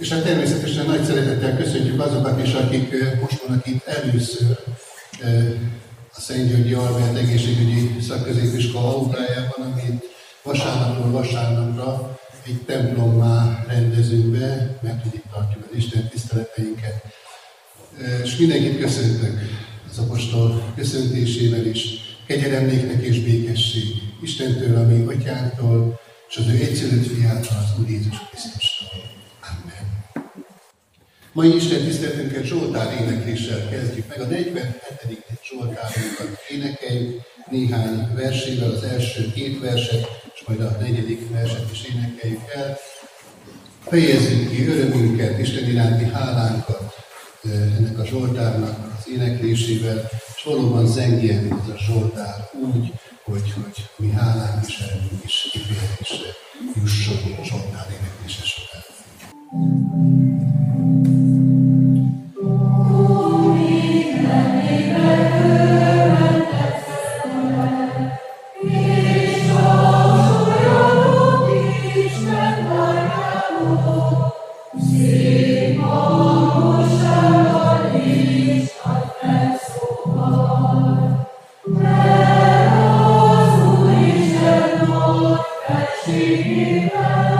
És hát természetesen nagy szeretettel köszöntjük azokat is, akik most vannak itt először a Szent Györgyi Albert Egészségügyi Szakközépiskola aulájában, amit vasárnapról vasárnapra egy templommá rendezünk be, mert hogy itt tartjuk az Isten tiszteleteinket. És mindenkit köszöntök az apostol köszöntésével is. Kegyelem néktek és békesség Istentől, ami atyánktól, és az ő egyszülött fiától, az Úr Jézus Krisztustól. Amen. Mai Isten tiszteletünket Zsoltár énekléssel kezdjük meg. A 47. Zsoltárunkat énekeljük néhány versével, az első két verset, és majd a negyedik verset is énekeljük el. Fejezzük ki örömünket, Isten iránti hálánkat ennek a Zsoltárnak az éneklésével, és valóban zengjen ez a Zsoltár úgy, hogy, hogy mi hálánk és erőnk is kifejezésre jusson a Zsoltár éneklése során. see you.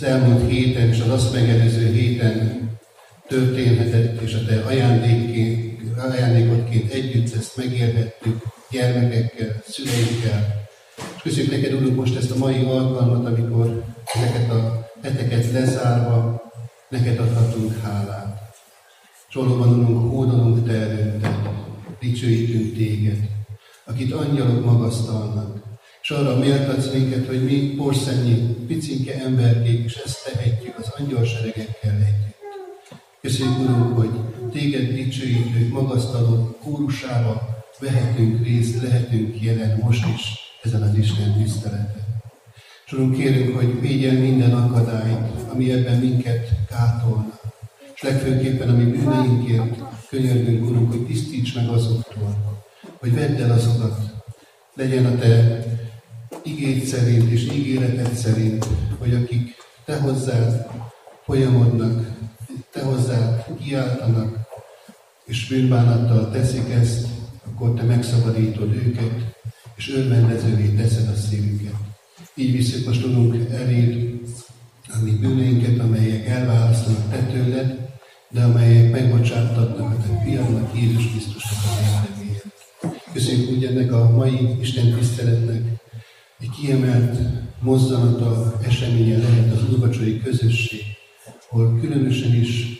az elmúlt héten és az azt megelőző héten történhetett, és a Te ajándékodként együtt ezt megélhettük, gyermekekkel, szüleinkkel. És köszönjük neked, Urunk, most ezt a mai alkalmat, amikor ezeket a heteket lezárva, neked adhatunk hálát. És valóban, Urunk, hódolunk Te előtted, dicsőítünk téged, akit angyalok magasztalnak, és arra méltatsz minket, hogy mi porszennyi picinke emberkék, és ezt tehetjük az angyalseregekkel együtt. Köszönjük, Urunk, hogy téged dicsőítők, magasztaló kórusába vehetünk részt, lehetünk jelen most is ezen az Isten tiszteleten. És Urunk, kérünk, hogy védjen minden akadályt, ami ebben minket kátolna. És legfőképpen, ami bűneinkért könyörgünk, Urunk, hogy tisztíts meg azoktól, hogy vedd el azokat, legyen a Te igény szerint és ígéreted szerint, hogy akik Te hozzád folyamodnak, Te hozzád kiáltanak, és bűnbánattal teszik ezt, akkor Te megszabadítod őket, és örvendezővé teszed a szívüket. Így visszük most tudunk eléd a mi bűneinket, amelyek elválasztanak Te tőled, de amelyek megbocsátatnak a Te fiadnak, Jézus Krisztusnak az érdeméért. Köszönjük úgy ennek a mai Isten tiszteletnek, egy kiemelt mozzanata, eseménye lehet az úrvacsori közösség, ahol különösen is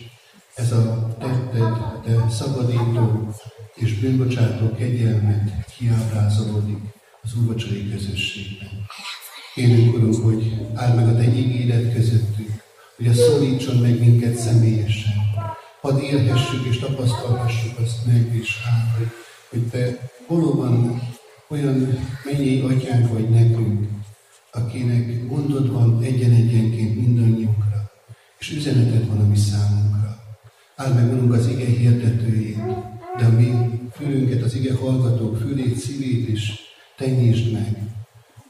ez a tetted, te szabadító és bűnbocsátó kegyelmet kiábrázolódik az úrvacsori közösségben. Kérünk, Urunk, hogy áld meg a Te ígéret közöttünk, hogy a szólítson meg minket személyesen. Hadd élhessük és tapasztalhassuk azt meg, és hogy, hogy Te valóban olyan mennyi atyánk vagy nekünk, akinek gondod van egyen-egyenként mindannyiunkra, és üzeneted van a mi számunkra. Áld meg, Urunk, az ige hirdetőjét, de a mi fülünket, az ige hallgatók fülét, szívét is te nyisd meg.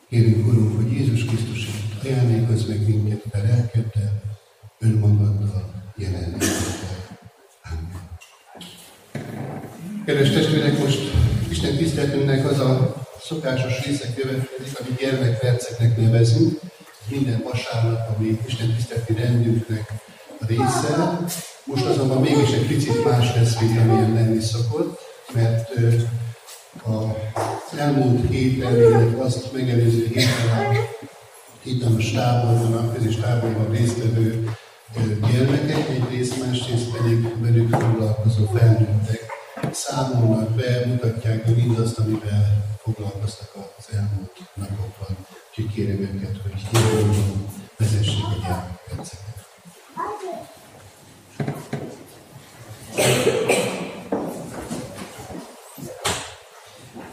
Kérünk, Urunk, hogy Jézus Krisztusért ajándékozz meg minket a lelkeddel, önmagaddal, jelenléteddel. Amen. Kedves testvérek, most Isten tiszteletünknek az a szokásos része következik, amit gyermekperceknek nevezünk. Minden vasárnap, ami Isten tiszteleti rendünknek a része. Most azonban mégis egy picit más lesz, mint amilyen lenni szokott, mert az elmúlt héten, illetve azt megelőző héten itt a stáborban, a közös táborban résztvevő gyermekek, egyrészt, másrészt pedig velük foglalkozó felnőttek számolnak be, mutatják be mindazt, amivel foglalkoztak az elmúlt napokban. Úgyhogy kérem őket, hogy hívóban vezessék a gyermekperceket.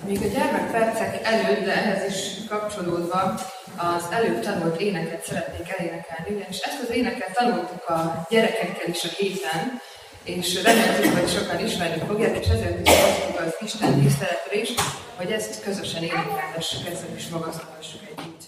Még a gyermekpercek előtt, de ehhez is kapcsolódva, az előbb tanult éneket szeretnék elénekelni, ugyanis ezt az éneket tanultuk a gyerekekkel is a héten, és reméljük, hogy sokan ismerni fogják, és ezért is hoztuk az Isten tiszteletre is, hogy ezt közösen énekelhessük, ezzel is magasztalhassuk együtt.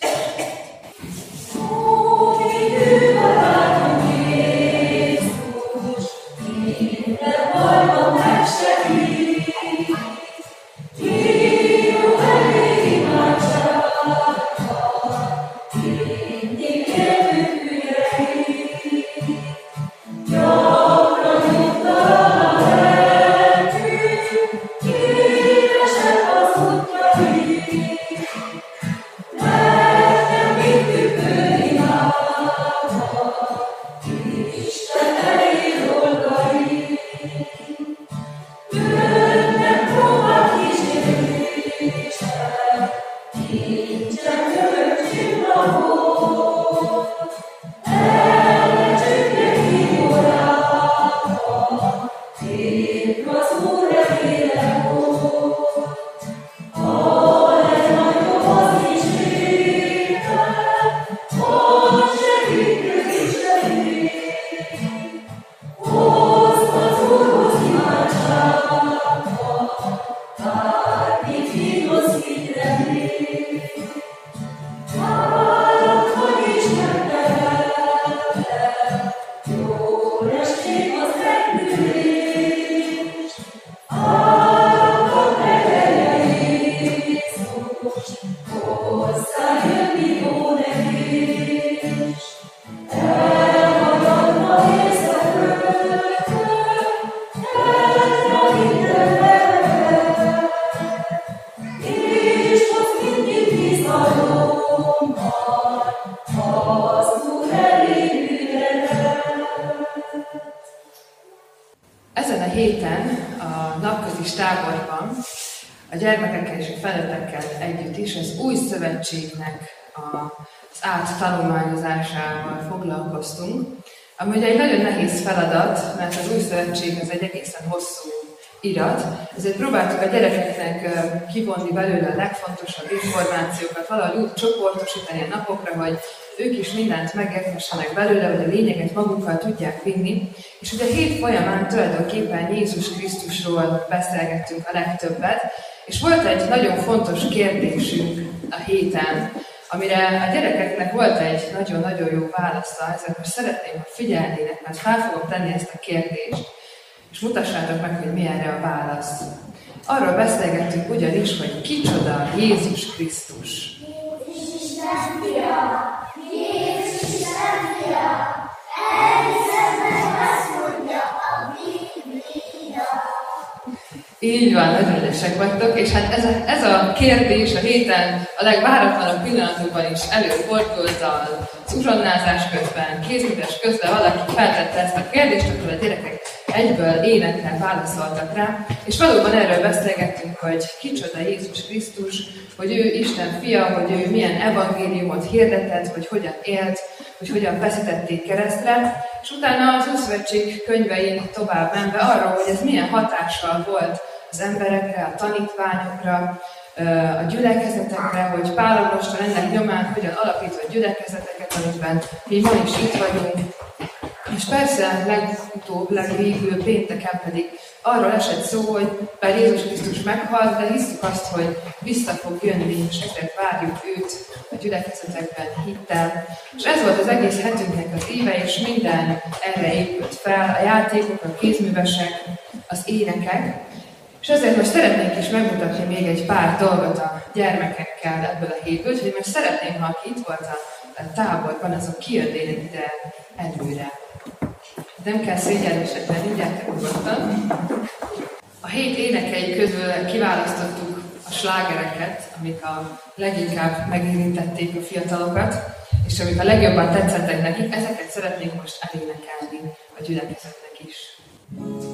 Szövetség az egy egészen hosszú irat, ezért próbáltuk a gyerekeknek kivonni belőle a legfontosabb információkat, valahogy úgy csoportosítani a napokra, hogy ők is mindent megértessenek belőle, hogy a lényeget magukkal tudják vinni. És ugye hét folyamán tulajdonképpen Jézus Krisztusról beszélgettünk a legtöbbet, És volt egy nagyon fontos kérdésünk a héten, amire a gyerekeknek volt egy nagyon-nagyon jó válasza, ezért most szeretném, hogy figyelnének, mert fel fogom tenni ezt a kérdést, és mutassátok meg, hogy mi erre a válasz. Arról beszélgettünk ugyanis, hogy kicsoda Jézus Krisztus. Jézus! Így van, nagyon ügyesek vagytok, és hát ez a, ez a kérdés a héten a legváratlanabb pillanatokban is előfordult az uzsonnázás közben, kézműves közben valaki feltette ezt a kérdést, akkor a gyerekek egyből énekkel válaszoltak rá, és valóban erről beszélgettünk, hogy kicsoda Jézus Krisztus, hogy ő Isten fia, hogy ő milyen evangéliumot hirdetett, hogy hogyan élt, hogy hogyan veszítették keresztre, és utána az Ószövetség könyvein tovább menve arról, hogy ez milyen hatással volt az emberekre, a tanítványokra, a gyülekezetekre, hogy Pál ennek nyomán hogyan alapított gyülekezeteket, amikben mi ma is itt vagyunk. És persze legutóbb, legvégül pénteken pedig arról esett szó, hogy bár Jézus Krisztus meghalt, de hiszük azt, hogy vissza fog jönni, és ezért várjuk őt a gyülekezetekben hittel. És ez volt az egész hetünknek az éve, és minden erre épült fel, a játékok, a kézművesek, az énekek, és ezért most szeretnénk is megmutatni még egy pár dolgot a gyermekekkel ebből a hétből, hogy most szeretném, ha aki itt volt a táborban, azok kijönnének ide előre. Nem kell szégyenlősek mindjárt nyugodtan. A hét énekei közül kiválasztottuk a slágereket, amik a leginkább megérintették a fiatalokat, és amik a legjobban tetszettek nekik, ezeket szeretnénk most elénekelni a gyülekezetnek is. thank you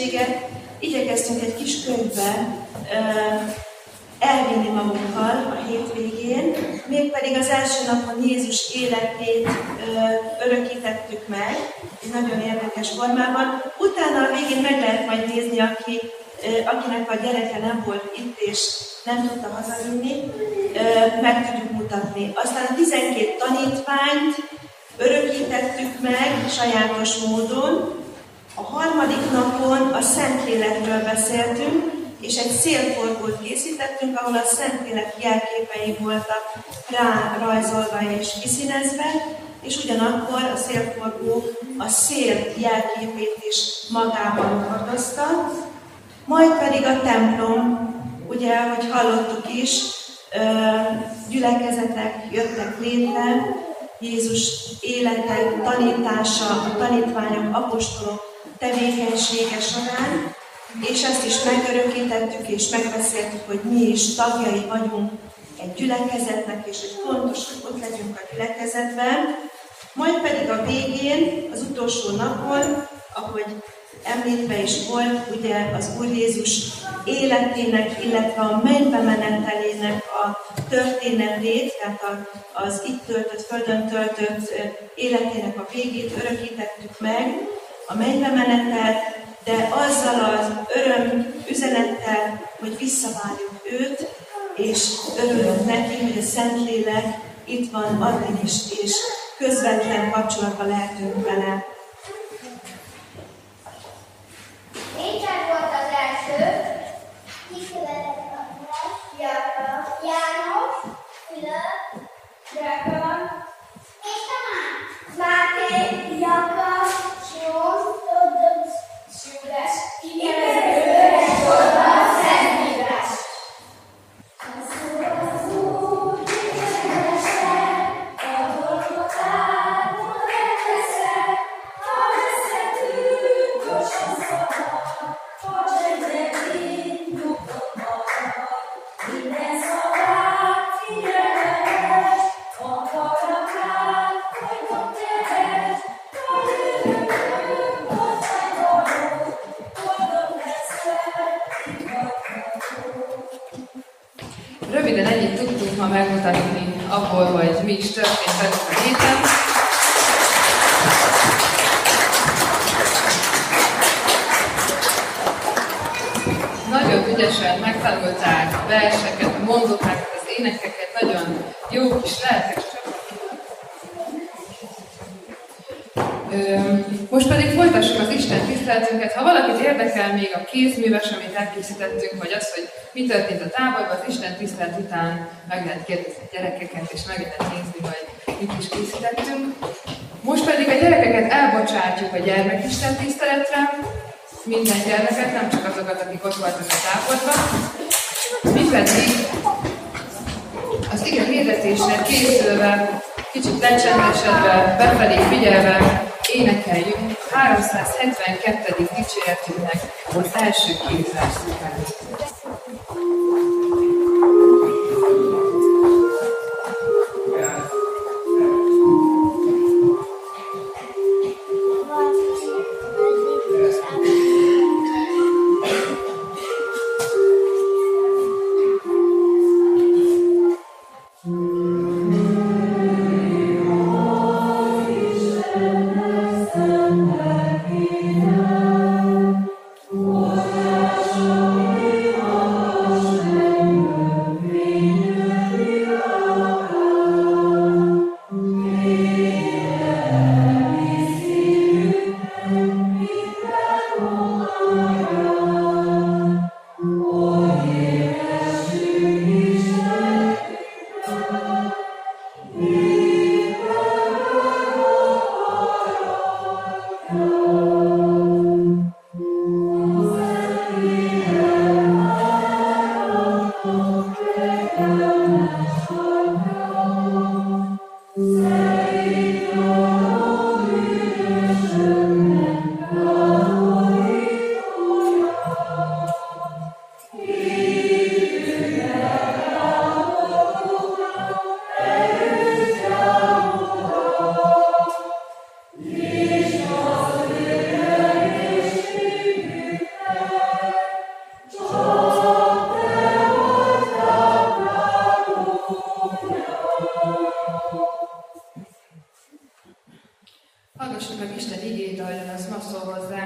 szövetséget igyekeztünk egy kis könyvbe elvinni magunkkal a hétvégén, mégpedig az első napon Jézus életét örökítettük meg, egy nagyon érdekes formában. Utána a végén meg lehet majd nézni, aki, akinek a gyereke nem volt itt, és nem tudta hazavinni, meg tudjuk mutatni. Aztán a 12 tanítványt örökítettük meg sajátos módon. A harmadik napon a Szentlélekről beszéltünk, és egy szélforgót készítettünk, ahol a Szentlélek jelképei voltak rá rajzolva és kiszínezve, és ugyanakkor a szélforgó a szél jelképét is magában hordozta. Majd pedig a templom, ugye, ahogy hallottuk is, gyülekezetek jöttek létre, Jézus élete, tanítása, a tanítványok, apostolok tevékenysége során, és ezt is megörökítettük, és megbeszéltük, hogy mi is tagjai vagyunk egy gyülekezetnek, és hogy fontos, hogy ott legyünk a gyülekezetben. Majd pedig a végén, az utolsó napon, ahogy említve is volt, ugye az Úr Jézus életének, illetve a mennybe menetelének a történetét, tehát az itt töltött, földön töltött életének a végét örökítettük meg, a mennybe menetet, de azzal az öröm üzenettel, hogy visszavárjuk őt, és örülünk neki, hogy a Szentlélek itt van addig is, és közvetlen kapcsolatban lehetünk vele. Richard volt hogy mi is történt velünk a héten. Nagyon ügyesen megtanulták a verseket, a mondókákat, az énekeket, nagyon jó kis lelkes Most pedig folytassuk az Isten tiszteletünket. Ha valakit érdekel még a kézműves, amit elkészítettünk, vagy az, hogy mi történt a táborban, az Isten tisztelet után meg lehet kérdezni a gyerekeket, és meg lehet nézni, hogy mit is készítettünk. Most pedig a gyerekeket elbocsátjuk a gyermekisten tiszteletre, minden gyermeket, nem csak azokat, akik ott voltak a táborban. Mi pedig az igen hirdetésre készülve, kicsit lecsendesedve, befelé figyelve, énekeljünk 372. dicséretünknek az első két.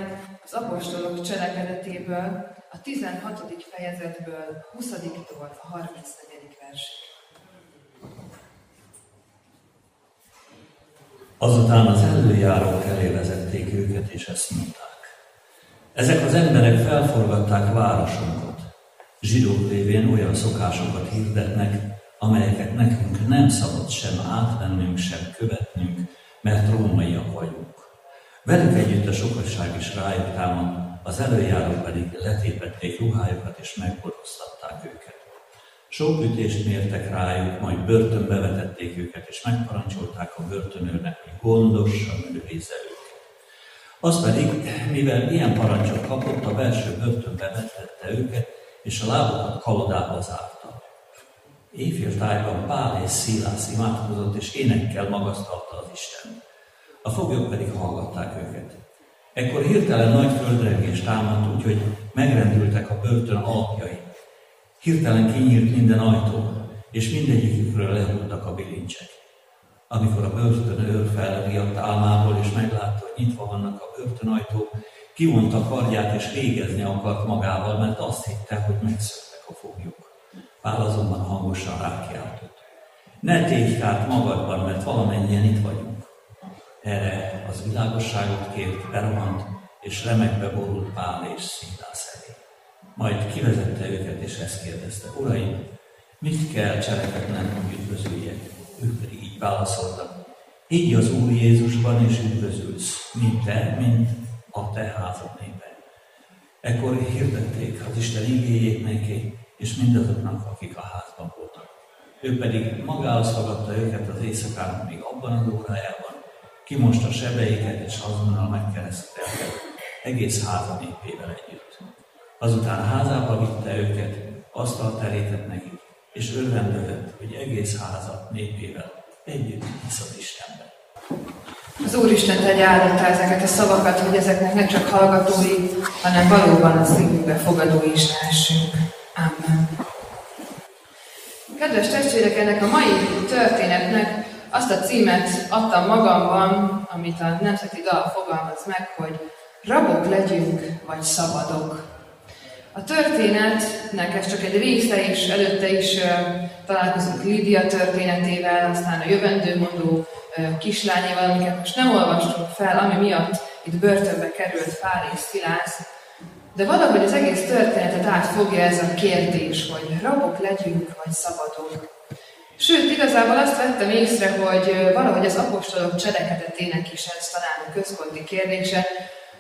Isten az apostolok cselekedetéből, a 16. fejezetből, 20-tól a 34. vers. Azután az előjárók elé vezették őket, és ezt mondták. Ezek az emberek felforgatták városunkat. Zsidók lévén olyan szokásokat hirdetnek, amelyeket nekünk nem szabad sem átvennünk, sem követnünk, mert rómaiak vagyunk. Velük együtt a sokasság is rájuk támad, az előjárók pedig letépették ruhájukat és megboroztatták őket. Sok ütést mértek rájuk, majd börtönbe vetették őket, és megparancsolták a börtönőrnek, hogy gondosan őrizze őket. Az pedig, mivel ilyen parancsot kapott, a belső börtönbe vetette őket, és a lábukat kalodába zárta. Éjféltájban Pál és Szilász imádkozott, és énekkel magasztalta az Isten. A foglyok pedig hallgatták őket. Ekkor hirtelen nagy földrengés támadt, úgyhogy megrendültek a börtön alapjai. Hirtelen kinyílt minden ajtó, és mindegyikükről lehúltak a bilincsek. Amikor a börtönőr felriadt álmából, és meglátta, hogy nyitva vannak a börtönajtók, kivonta kardját, és végezni akart magával, mert azt hitte, hogy megszöktek a foglyok. Pál azonban hangosan rákiáltott. Ne tégy kárt magadban, mert valamennyien itt vagyunk. Erre az világosságot kért, berohant, és remekbe borult Pál és Szilász elé. Majd kivezette őket, és ezt kérdezte, Uraim, mit kell cselekednem, hogy üdvözüljek? Ők pedig így válaszoltak, így az Úr Jézusban is üdvözülsz, mint te, mint a te házad népe. Ekkor hirdették az Isten igéjét neki, és mindazoknak, akik a házban voltak. Ő pedig magához fogadta őket az éjszakán, még abban az órájában, kimosta sebeiket, és azonnal megkeresztelte egész háza népével együtt. Azután házába vitte őket, asztalt terített nekik, és örvendődött, hogy egész háza népével együtt hisz az Istenben. Az Úristen tegye áldottá ezeket a szavakat, hogy ezeknek ne csak hallgatói, hanem valóban a szívünkbe fogadói is lehessünk. Amen. Kedves testvérek, ennek a mai történetnek azt a címet adtam magamban, amit a Nemzeti Dal fogalmaz meg, hogy rabok legyünk, vagy szabadok. A történetnek ez csak egy része, és előtte is találkozunk Lídia történetével, aztán a jövendőmondó kislányéval, amiket most nem olvastunk fel, ami miatt itt börtönbe került Fál és Szilász. De valahogy az egész történetet átfogja ez a kérdés, hogy rabok legyünk, vagy szabadok. Sőt, igazából azt vettem észre, hogy valahogy az apostolok cselekedetének is ez talán a központi kérdése.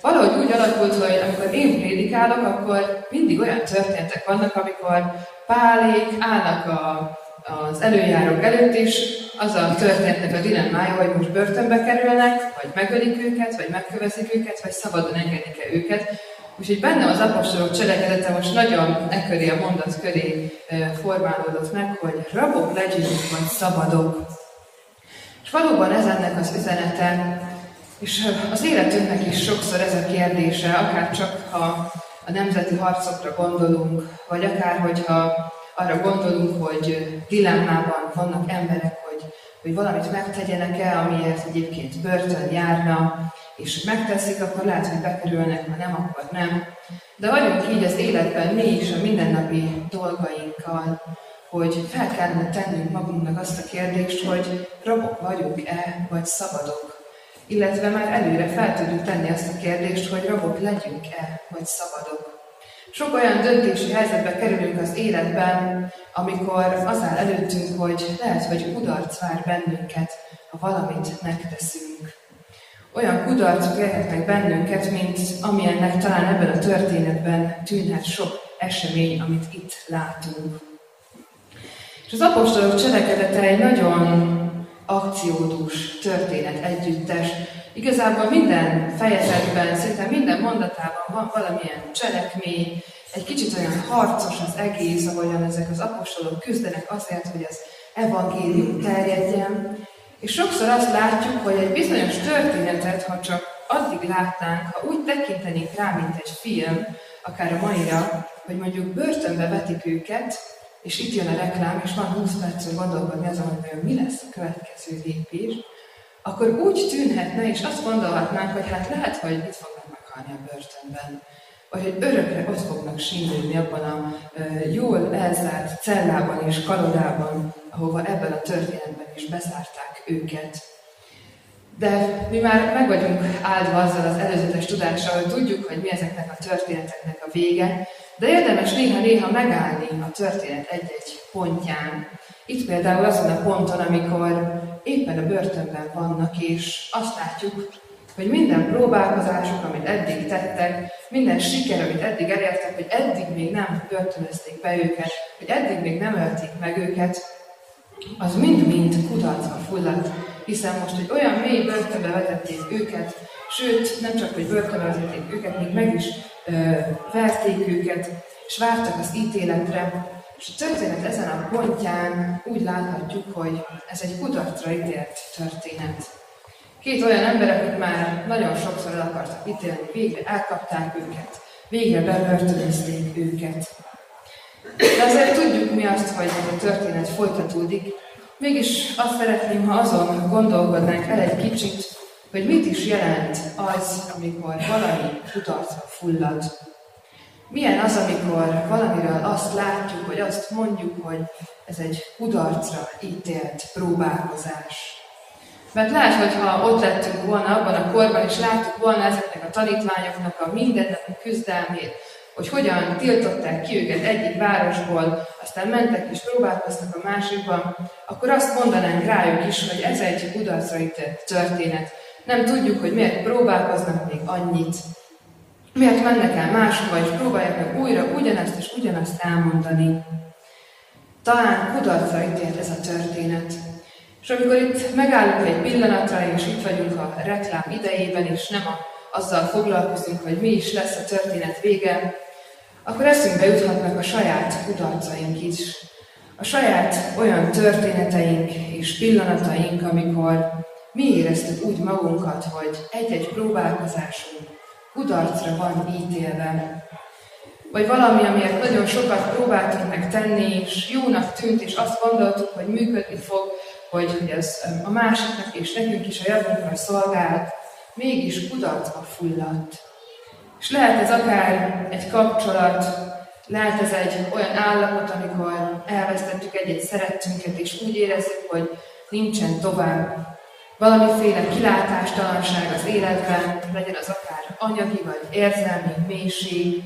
Valahogy úgy alakult, hogy amikor én prédikálok, akkor mindig olyan történetek vannak, amikor pálék állnak a, az előjárók előtt, és az a történetnek a dilemmája, hogy most börtönbe kerülnek, vagy megölik őket, vagy megkövezik őket, vagy szabadon engedik-e őket. Úgyhogy bennem az apostolok cselekedete most nagyon e köré a mondat köré formálódott meg, hogy rabok legyünk, vagy szabadok. És valóban ez ennek az üzenete, és az életünknek is sokszor ez a kérdése, akár csak ha a nemzeti harcokra gondolunk, vagy akár hogyha arra gondolunk, hogy dilemmában vannak emberek, hogy, hogy valamit megtegyenek-e, amiért egyébként börtön járna, és megteszik, akkor lehet, hogy bekerülnek, ha nem, akkor nem. De vagyunk így az életben mi is a mindennapi dolgainkkal, hogy fel kellene tennünk magunknak azt a kérdést, hogy rabok vagyunk-e, vagy szabadok. Illetve már előre fel tudjuk tenni azt a kérdést, hogy rabok legyünk-e, vagy szabadok. Sok olyan döntési helyzetbe kerülünk az életben, amikor az áll előttünk, hogy lehet, hogy kudarc vár bennünket, ha valamit megteszünk olyan kudarcok érhetnek bennünket, mint amilyennek talán ebben a történetben tűnhet sok esemény, amit itt látunk. És az apostolok cselekedete egy nagyon akciódús történet együttes. Igazából minden fejezetben, szinte minden mondatában van valamilyen cselekmény, egy kicsit olyan harcos az egész, ahogyan ezek az apostolok küzdenek azért, hogy az evangélium terjedjen, és sokszor azt látjuk, hogy egy bizonyos történetet, ha csak addig látnánk, ha úgy tekintenénk rá, mint egy film, akár a maira, hogy mondjuk börtönbe vetik őket, és itt jön a reklám, és van 20 percig gondolkodni azon, hogy mi lesz a következő lépés, akkor úgy tűnhetne, és azt gondolhatnánk, hogy hát lehet, hogy itt fognak meghalni a börtönben. vagy hogy örökre ott fognak sínődni abban a jól elzárt cellában és kalodában, ahova ebben a történetben is bezárták őket. De mi már meg vagyunk áldva azzal az előzetes tudással, hogy tudjuk, hogy mi ezeknek a történeteknek a vége, de érdemes néha-néha megállni a történet egy-egy pontján. Itt például azon a ponton, amikor éppen a börtönben vannak, és azt látjuk, hogy minden próbálkozásuk, amit eddig tettek, minden siker, amit eddig elértek, hogy eddig még nem börtönözték be őket, hogy eddig még nem ölték meg őket, az mind-mind kudarcba fulladt, hiszen most egy olyan mély börtönbe vetették őket, sőt, nem csak, hogy börtönbe vetették őket, még meg is ö, verték őket, és vártak az ítéletre, és a történet ezen a pontján úgy láthatjuk, hogy ez egy kudarcra ítélt történet. Két olyan ember, akik már nagyon sokszor el akartak ítélni, végre elkapták őket, végre bebörtönözték őket. De azért tudjuk mi azt, hogy a történet folytatódik. Mégis azt szeretném, ha azon gondolkodnánk el egy kicsit, hogy mit is jelent az, amikor valami kudarcba fullad. Milyen az, amikor valamiről azt látjuk, vagy azt mondjuk, hogy ez egy kudarcra ítélt próbálkozás. Mert lehet, hogy ha ott lettünk volna abban a korban, és láttuk volna ezeknek a tanítványoknak a mindennapi küzdelmét, hogy hogyan tiltották ki őket egyik városból, aztán mentek és próbálkoztak a másikban, akkor azt mondanánk rájuk is, hogy ez egy kudarcra történet. Nem tudjuk, hogy miért próbálkoznak még annyit. Miért mennek el máshova, és próbálják meg újra ugyanezt és ugyanazt elmondani. Talán kudarcra ítélt ez a történet. És amikor itt megállunk egy pillanatra, és itt vagyunk a reklám idejében, és nem a, azzal foglalkozunk, hogy mi is lesz a történet vége, akkor eszünkbe juthatnak a saját kudarcaink is. A saját olyan történeteink és pillanataink, amikor mi éreztük úgy magunkat, hogy egy-egy próbálkozásunk kudarcra van ítélve. Vagy valami, amiért nagyon sokat próbáltunk meg tenni, és jónak tűnt, és azt gondoltuk, hogy működni fog, hogy, ez a másiknak és nekünk is a javunkra szolgál, mégis kudarcba fulladt. És lehet ez akár egy kapcsolat, lehet ez egy olyan állapot, amikor elvesztettük egy-egy szerettünket, és úgy érezzük, hogy nincsen tovább. Valamiféle kilátástalanság az életben, legyen az akár anyagi vagy érzelmi mélység,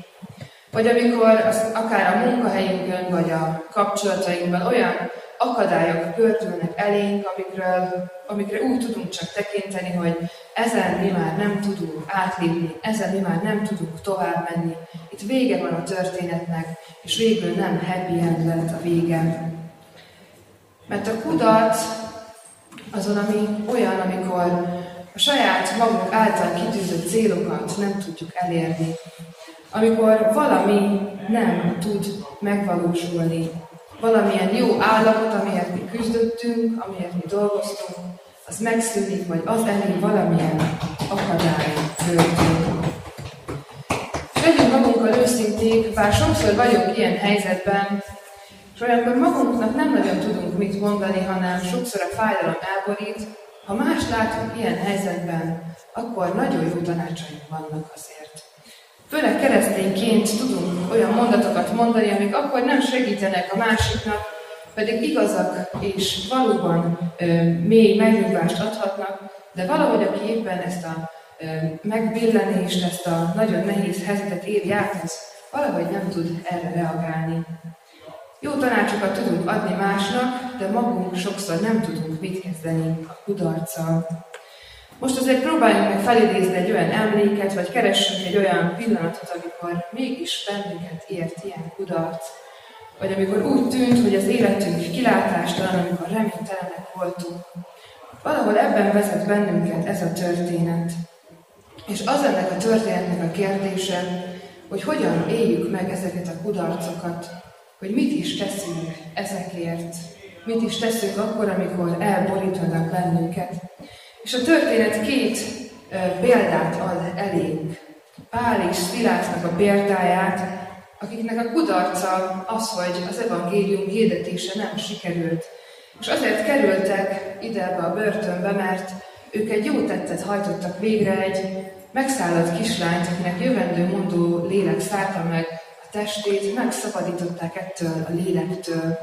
vagy amikor az, akár a munkahelyünkön, vagy a kapcsolatainkban olyan akadályok pörtülnek elénk, amikről, amikre úgy tudunk csak tekinteni, hogy ezen mi már nem tudunk átlépni, ezen mi már nem tudunk tovább menni. Itt vége van a történetnek, és végül nem happy end lett a vége. Mert a kudarc azon, ami olyan, amikor a saját magunk által kitűzött célokat nem tudjuk elérni. Amikor valami nem tud megvalósulni, valamilyen jó állapot, amiért mi küzdöttünk, amiért mi dolgoztunk, az megszűnik, vagy az elé valamilyen akadály történik. Legyünk magunkkal őszinték, bár sokszor vagyunk ilyen helyzetben, és olyankor magunknak nem nagyon tudunk mit mondani, hanem sokszor a fájdalom elborít. Ha más látunk ilyen helyzetben, akkor nagyon jó tanácsaink vannak azért. Főleg keresztényként tudunk olyan mondatokat mondani, amik akkor nem segítenek a másiknak, pedig igazak és valóban ö, mély megnyugvást adhatnak, de valahogy aki éppen ezt a ö, megbillenést, ezt a nagyon nehéz helyzetet éri át, az valahogy nem tud erre reagálni. Jó tanácsokat tudunk adni másnak, de magunk sokszor nem tudunk mit kezdeni a kudarccal. Most azért próbáljunk meg felidézni egy olyan emléket, vagy keressünk egy olyan pillanatot, amikor mégis bennünket ért ilyen kudarc. Vagy amikor úgy tűnt, hogy az életünk kilátástalan, amikor reménytelenek voltunk. Valahol ebben vezet bennünket ez a történet. És az ennek a történetnek a kérdése, hogy hogyan éljük meg ezeket a kudarcokat, hogy mit is teszünk ezekért, mit is teszünk akkor, amikor elborítanak bennünket. És a történet két példát ad elénk. Pál és Szilásznak a példáját, akiknek a kudarca az, hogy az evangélium hirdetése nem sikerült. És azért kerültek ide ebbe a börtönbe, mert ők egy jó tettet hajtottak végre, egy megszállott kislányt, akinek jövendő mondó lélek szállta meg a testét, megszabadították ettől a lélektől.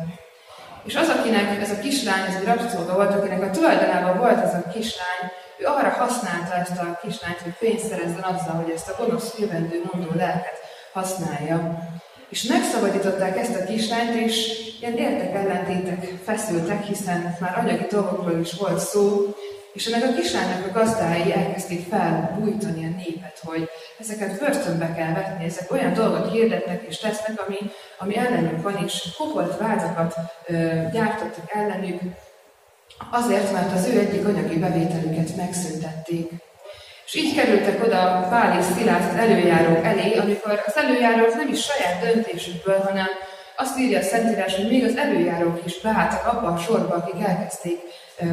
És az, akinek ez a kislány, ez egy rabszolga volt, akinek a tulajdonában volt ez a kislány, ő arra használta ezt a kislányt, hogy pénzt szerezzen azzal, hogy ezt a gonosz jövendő mondó lelket használja. És megszabadították ezt a kislányt, és ilyen értek ellentétek feszültek, hiszen már anyagi dolgokról is volt szó, és ennek a kislánynak a gazdái elkezdték felbújtani a népet, hogy ezeket börtönbe kell vetni, ezek olyan dolgot hirdetnek és tesznek, ami, ami ellenük van, és kopolt vádakat ö, gyártottak ellenük, azért, mert az ő egyik anyagi bevételüket megszüntették. És így kerültek oda Pál és Szilász előjárók elé, amikor az előjárók nem is saját döntésükből, hanem azt írja a Szentírás, hogy még az előjárók is beálltak abba a sorba, akik elkezdték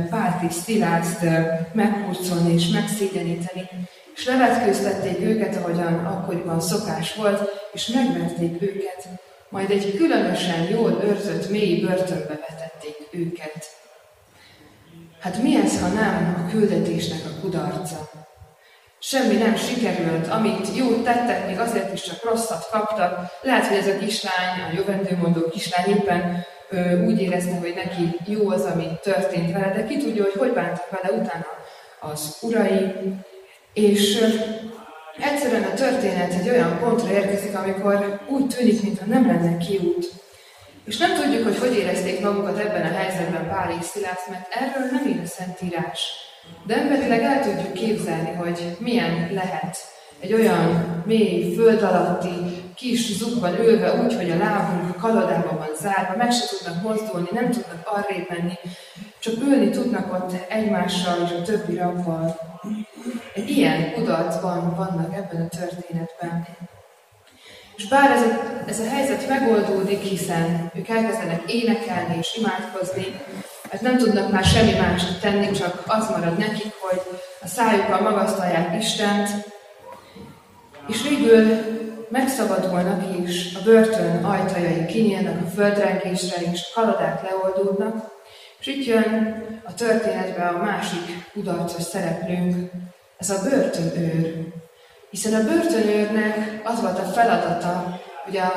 Pált és Szilászt meghurcolni és megszégyeníteni, és levetkőztették őket, ahogyan akkoriban szokás volt, és megverték őket, majd egy különösen jól őrzött mély börtönbe vetették őket. Hát mi ez, ha nem a küldetésnek a kudarca? Semmi nem sikerült, amit jót tettek, még azért is csak rosszat kaptak. Lehet, hogy ez a kislány, a jövendőmondó kislány éppen úgy érezte, hogy neki jó az, ami történt vele, de ki tudja, hogy hogy bántak vele utána az urai. És egyszerűen a történet egy olyan pontra érkezik, amikor úgy tűnik, mintha nem lenne kiút. És nem tudjuk, hogy hogy érezték magukat ebben a helyzetben Pál és Szilász, mert erről nem ír a Szentírás. De emberileg el tudjuk képzelni, hogy milyen lehet egy olyan mély, föld alatti kis zugban ülve, úgy, hogy a lábunk kaladába van zárva, meg se tudnak mozdulni, nem tudnak arrébb menni, csak ülni tudnak ott egymással és a többi rabbal. Egy ilyen kudarcban vannak ebben a történetben. És bár ez a, ez a helyzet megoldódik, hiszen ők elkezdenek énekelni és imádkozni, mert nem tudnak már semmi mást tenni, csak az marad nekik, hogy a szájukkal magasztalják Istent, és végül megszabadulnak és a börtön ajtajai kinyílnak a földrengésre, és a kaladák leoldódnak, és itt jön a történetbe a másik kudarcos szereplőnk, ez a börtönőr. Hiszen a börtönőrnek az volt a feladata, hogy a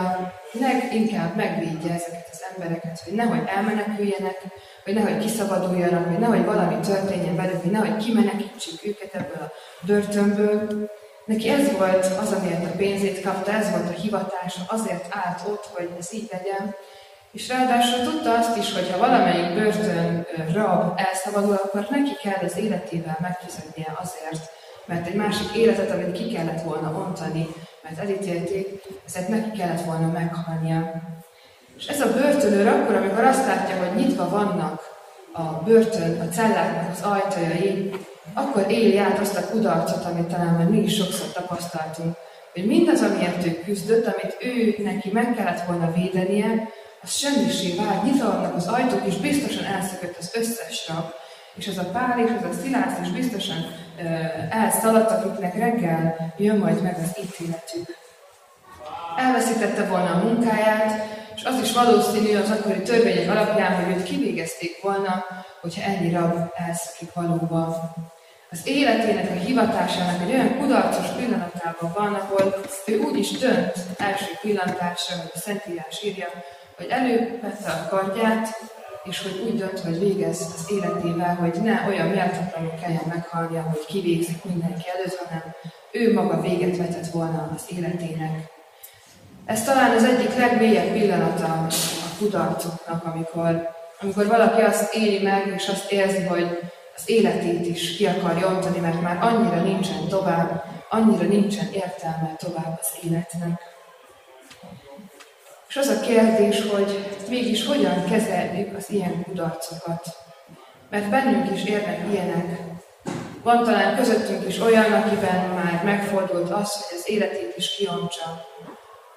leginkább megvédje ezeket az embereket, hogy nehogy elmeneküljenek, hogy nehogy kiszabaduljanak, hogy nehogy valami történjen velük, hogy nehogy kimenekítsük őket ebből a börtönből. Neki ez volt az, amiért a pénzét kapta, ez volt a hivatása, azért állt ott, hogy ez így legyen. És ráadásul tudta azt is, hogy ha valamelyik börtön rab elszabadul, akkor neki kell az életével megfizetnie azért, mert egy másik életet, amit ki kellett volna ontani, mert elítélték, ezért neki kellett volna meghalnia. És ez a börtönőr akkor, amikor azt látja, hogy nyitva vannak a börtön, a celláknak az ajtajai, akkor éli át azt a kudarcot, amit talán már mi is sokszor tapasztaltunk, hogy mindaz, amiért ő küzdött, amit ő neki meg kellett volna védenie, az semmisé vált, nyitva az ajtók, és biztosan elszökött az összes rab, és ez a pál és ez a szilász is biztosan uh, elszaladt, akiknek reggel jön majd meg az ítéletük. Elveszítette volna a munkáját, és az is valószínű az akkori törvények alapján, hogy őt kivégezték volna, hogyha ennyi rab elszakik valóban. Az életének, a hivatásának egy olyan kudarcos pillanatában van, ahol ő úgy is dönt első pillantásra, hogy a Szentírás írja, hogy elővette a kardját, és hogy úgy dönt, hogy végez az életével, hogy ne olyan méltatlanul kelljen meghalnia, hogy kivégzik mindenki előtt, hanem ő maga véget vetett volna az életének. Ez talán az egyik legmélyebb pillanata a kudarcoknak, amikor, amikor valaki azt éli meg, és azt érzi, hogy az életét is ki akarja ontani, mert már annyira nincsen tovább, annyira nincsen értelme tovább az életnek. És az a kérdés, hogy mégis hogyan kezeljük az ilyen kudarcokat. Mert bennünk is érnek ilyenek. Van talán közöttünk is olyan, akiben már megfordult az, hogy az életét is kiontsa.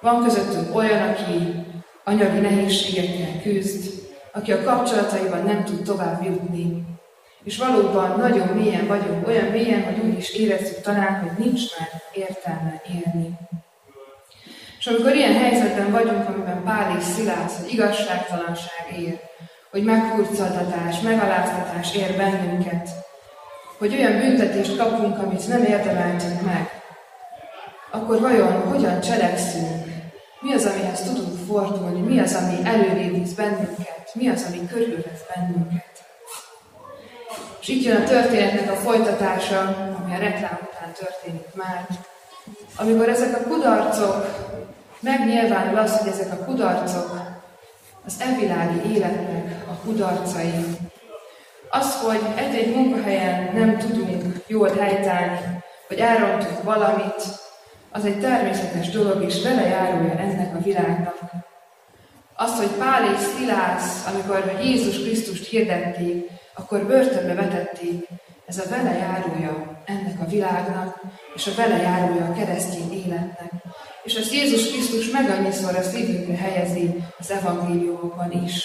Van közöttünk olyan, aki anyagi nehézségekkel küzd, aki a kapcsolataiban nem tud tovább jutni. És valóban nagyon mélyen vagyunk, olyan mélyen, hogy úgy is érezzük talán, hogy nincs már értelme élni. És amikor ilyen helyzetben vagyunk, amiben Pál és Szilász, hogy igazságtalanság ér, hogy meghurcoltatás, megaláztatás ér bennünket, hogy olyan büntetést kapunk, amit nem érdemeltünk meg, akkor vajon hogyan cselekszünk? Mi az, amihez tudunk fordulni? Mi az, ami előrébb visz bennünket? Mi az, ami körülvesz bennünket? És itt jön a történetnek a folytatása, ami a reklám után történik már. Amikor ezek a kudarcok, megnyilvánul az, hogy ezek a kudarcok az evilági életnek a kudarcai. Az, hogy egy-egy munkahelyen nem tudunk jól helytállni, vagy elrontunk valamit, az egy természetes dolog, és vele járulja ennek a világnak. Az, hogy Pál és Szilász, amikor Jézus Krisztust hirdették, akkor börtönbe vetették, ez a vele járója ennek a világnak, és a vele járója a keresztény életnek. És azt Jézus Krisztus meg annyiszor a szívünkre helyezi az evangéliumokban is.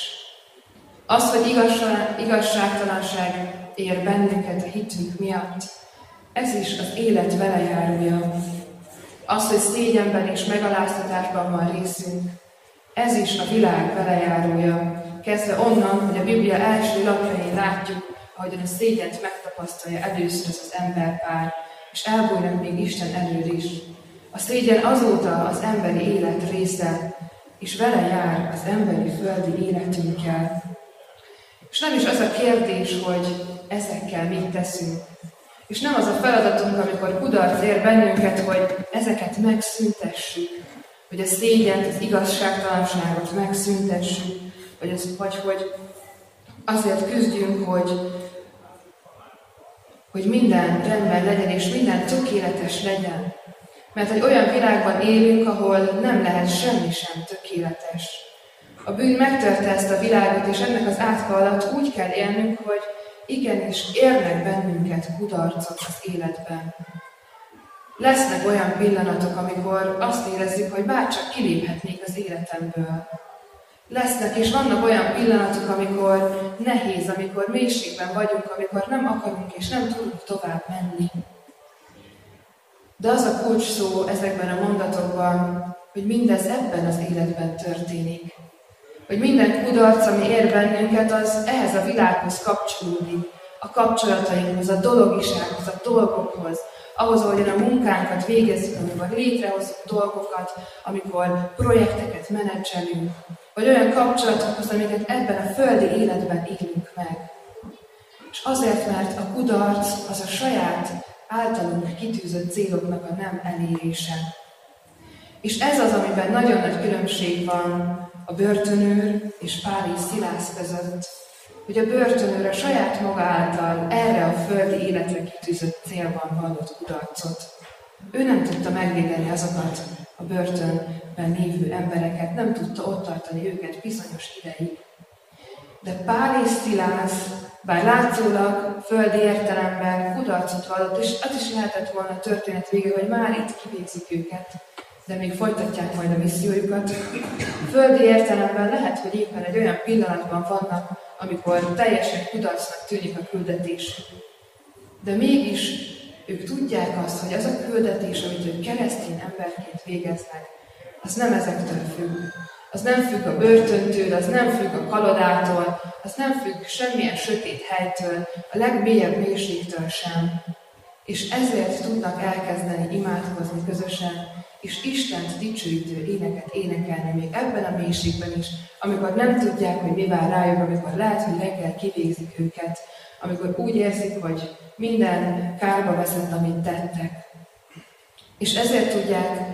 Az, hogy igazság, igazságtalanság ér bennünket a hitünk miatt, ez is az élet velejárója. Az, hogy szégyenben és megaláztatásban van részünk, ez is a világ velejárója. Kezdve onnan, hogy a Biblia első lapjain látjuk, ahogyan a szégyent megtapasztalja először az, az emberpár, és elbújnak még Isten előtt is. A szégyen azóta az emberi élet része, és vele jár az emberi földi életünkkel. És nem is az a kérdés, hogy ezekkel mit teszünk. És nem az a feladatunk, amikor kudarc ér bennünket, hogy ezeket megszüntessük, hogy a szégyent, az igazságtalanságot megszüntessük, vagy, az, vagy hogy azért küzdjünk, hogy, hogy minden rendben legyen, és minden tökéletes legyen. Mert egy olyan világban élünk, ahol nem lehet semmi sem tökéletes. A bűn megtörte ezt a világot, és ennek az átka alatt úgy kell élnünk, hogy igenis érnek bennünket kudarcok az életben. Lesznek olyan pillanatok, amikor azt érezzük, hogy bárcsak kiléphetnék az életemből. Lesznek és vannak olyan pillanatok, amikor nehéz, amikor mélységben vagyunk, amikor nem akarunk és nem tudunk tovább menni. De az a kulcs szó ezekben a mondatokban, hogy mindez ebben az életben történik. Hogy minden kudarc, ami ér bennünket, az ehhez a világhoz kapcsolódik, a kapcsolatainkhoz, a dologisághoz, a dolgokhoz, ahhoz, ahogyan a munkánkat végezzük, amikor létrehozunk dolgokat, amikor projekteket menedzselünk, vagy olyan kapcsolatokhoz, amiket ebben a földi életben élünk meg. És azért, mert a kudarc az a saját általunk kitűzött céloknak a nem elérése. És ez az, amiben nagyon nagy különbség van a börtönőr és Páli Szilász között, hogy a börtönőr a saját maga által erre a földi életre kitűzött célban vallott kudarcot. Ő nem tudta megvédeni azokat a börtönben lévő embereket, nem tudta ott tartani őket bizonyos ideig. De Pál és Szilász, bár látszólag földi értelemben kudarcot vallott, és az is lehetett volna a történet vége, hogy már itt kivégzik őket, de még folytatják majd a missziójukat. Földi értelemben lehet, hogy éppen egy olyan pillanatban vannak, amikor teljesen kudarcnak tűnik a küldetés. De mégis ők tudják azt, hogy az a küldetés, amit ők keresztény emberként végeznek, az nem ezektől függ. Az nem függ a börtöntől, az nem függ a kalodától, az nem függ semmilyen sötét helytől, a legmélyebb mélységtől sem. És ezért tudnak elkezdeni imádkozni közösen, és Istent dicsőítő éneket énekelni még ebben a mélységben is, amikor nem tudják, hogy mi vár rájuk, amikor lehet, hogy reggel kivégzik őket, amikor úgy érzik, hogy minden kárba vezet, amit tettek. És ezért tudják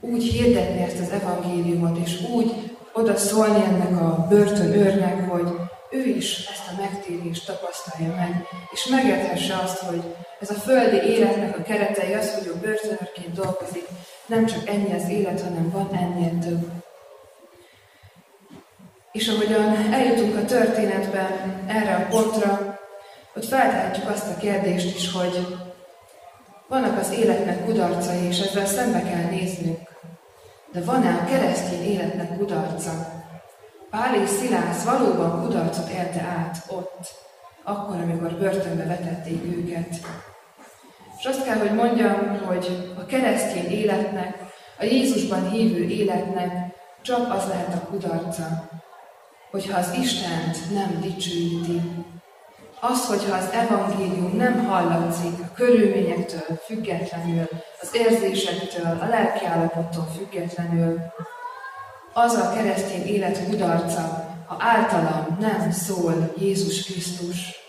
úgy hirdetni ezt az evangéliumot, és úgy oda szólni ennek a börtönőrnek, hogy ő is ezt a megtérést tapasztalja meg, és megérthesse azt, hogy ez a földi életnek a keretei az, hogy a börtönörként dolgozik, nem csak ennyi az élet, hanem van ennél több. És ahogyan eljutunk a történetben erre a pontra, ott feltehetjük azt a kérdést is, hogy vannak az életnek kudarcai, és ezzel szembe kell néznünk. De van-e a keresztény életnek kudarca? Pál és Szilász valóban kudarcot élte át ott, akkor, amikor börtönbe vetették őket. És azt kell, hogy mondjam, hogy a keresztény életnek, a Jézusban hívő életnek csak az lehet a kudarca, hogyha az Istent nem dicsőíti. Az, hogyha az evangélium nem hallatszik a körülményektől függetlenül, az érzésektől, a lelkiállapottól függetlenül, az a keresztény élet kudarca, ha általam nem szól Jézus Krisztus.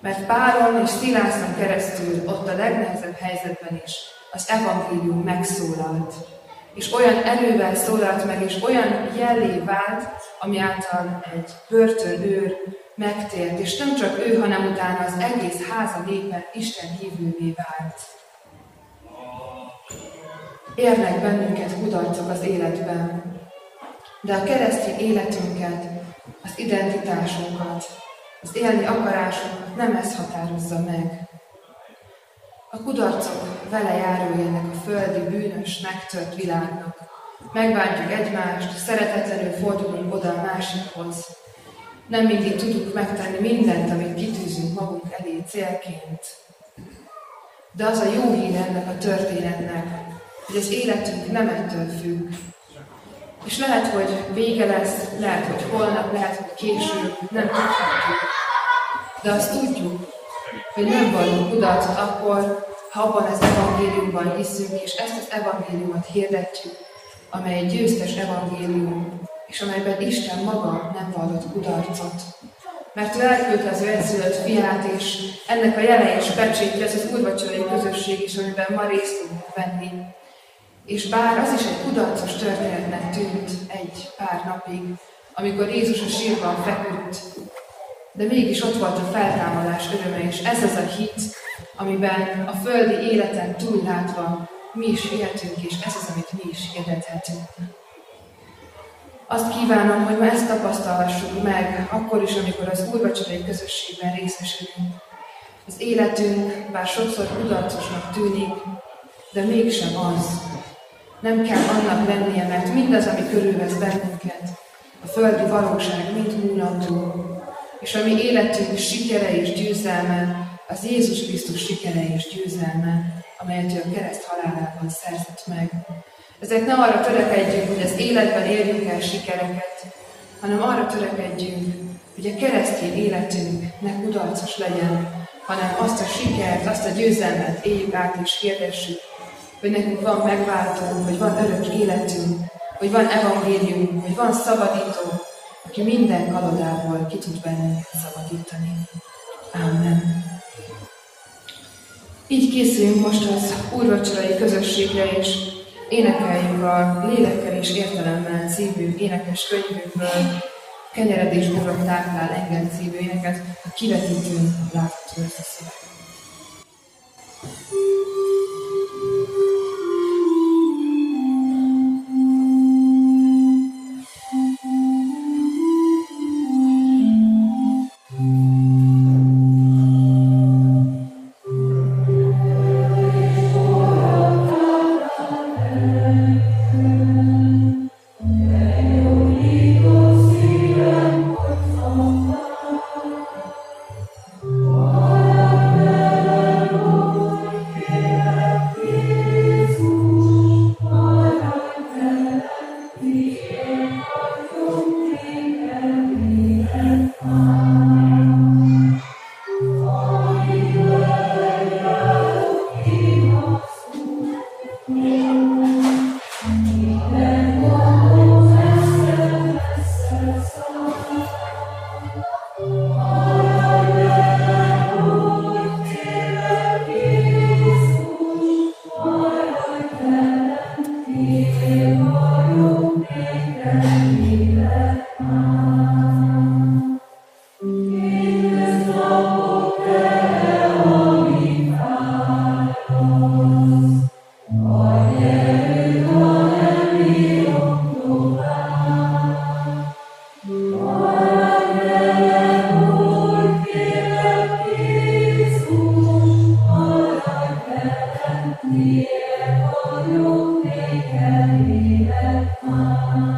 Mert Pálon és Szilászon keresztül ott a legnehezebb helyzetben is az evangélium megszólalt. És olyan erővel szólalt meg, és olyan jellé vált, ami által egy börtönőr megtért, és nem csak ő, hanem utána az egész háza népe Isten hívővé vált. Érnek bennünket kudarcok az életben, de a keresztény életünket, az identitásunkat, az élni akarásunkat nem ez határozza meg. A kudarcok vele járói ennek a földi, bűnös, megtört világnak. Megbántjuk egymást, szeretetlenül fordulunk oda a másikhoz. Nem mindig tudunk megtenni mindent, amit kitűzünk magunk elé célként. De az a jó hír ennek a történetnek, hogy az életünk nem ettől függ. És lehet, hogy vége lesz, lehet, hogy holnap, lehet, hogy később, nem tudhatjuk. De azt tudjuk, hogy nem vallunk kudarcot akkor, ha abban az evangéliumban hiszünk, és ezt az evangéliumot hirdetjük, amely egy győztes evangélium, és amelyben Isten maga nem vallott kudarcot. Mert ő elküldte az ő egyszülött fiát, és ennek a jele és pecsétje, ez az úrvacsorai közösség is, amiben ma részt tudunk venni. És bár az is egy kudarcos történetnek tűnt egy pár napig, amikor Jézus a sírban feküdt, de mégis ott volt a feltámadás öröme, és ez az a hit, amiben a földi életen túllátva mi is éltünk, és ez az, amit mi is hirdethetünk. Azt kívánom, hogy ma ezt tapasztalhassuk meg, akkor is, amikor az úrvacsorai közösségben részesülünk. Az életünk, bár sokszor kudarcosnak tűnik, de mégsem az. Nem kell annak lennie, mert mindaz, ami körülvesz bennünket, a földi valóság mind múlandó, és a mi életünk sikere és győzelme, az Jézus Krisztus sikere és győzelme, amelyet ő a kereszt halálában szerzett meg. Ezek ne arra törekedjünk, hogy az életben érjünk el sikereket, hanem arra törekedjünk, hogy a keresztény életünk ne kudarcos legyen, hanem azt a sikert, azt a győzelmet éljük át és hirdessük, hogy nekünk van megváltónk, hogy van örök életünk, hogy van evangélium, hogy van szabadító, aki minden kalodából ki tud bennünket szabadítani. Amen. Így készülünk most az úrvacsorai közösségre, és énekeljük a lélekkel és értelemmel című énekes könyvünkből, Kenyeredés Urok táplál engem című éneket, a kivetítőn látható ezt a szöveget. Oh.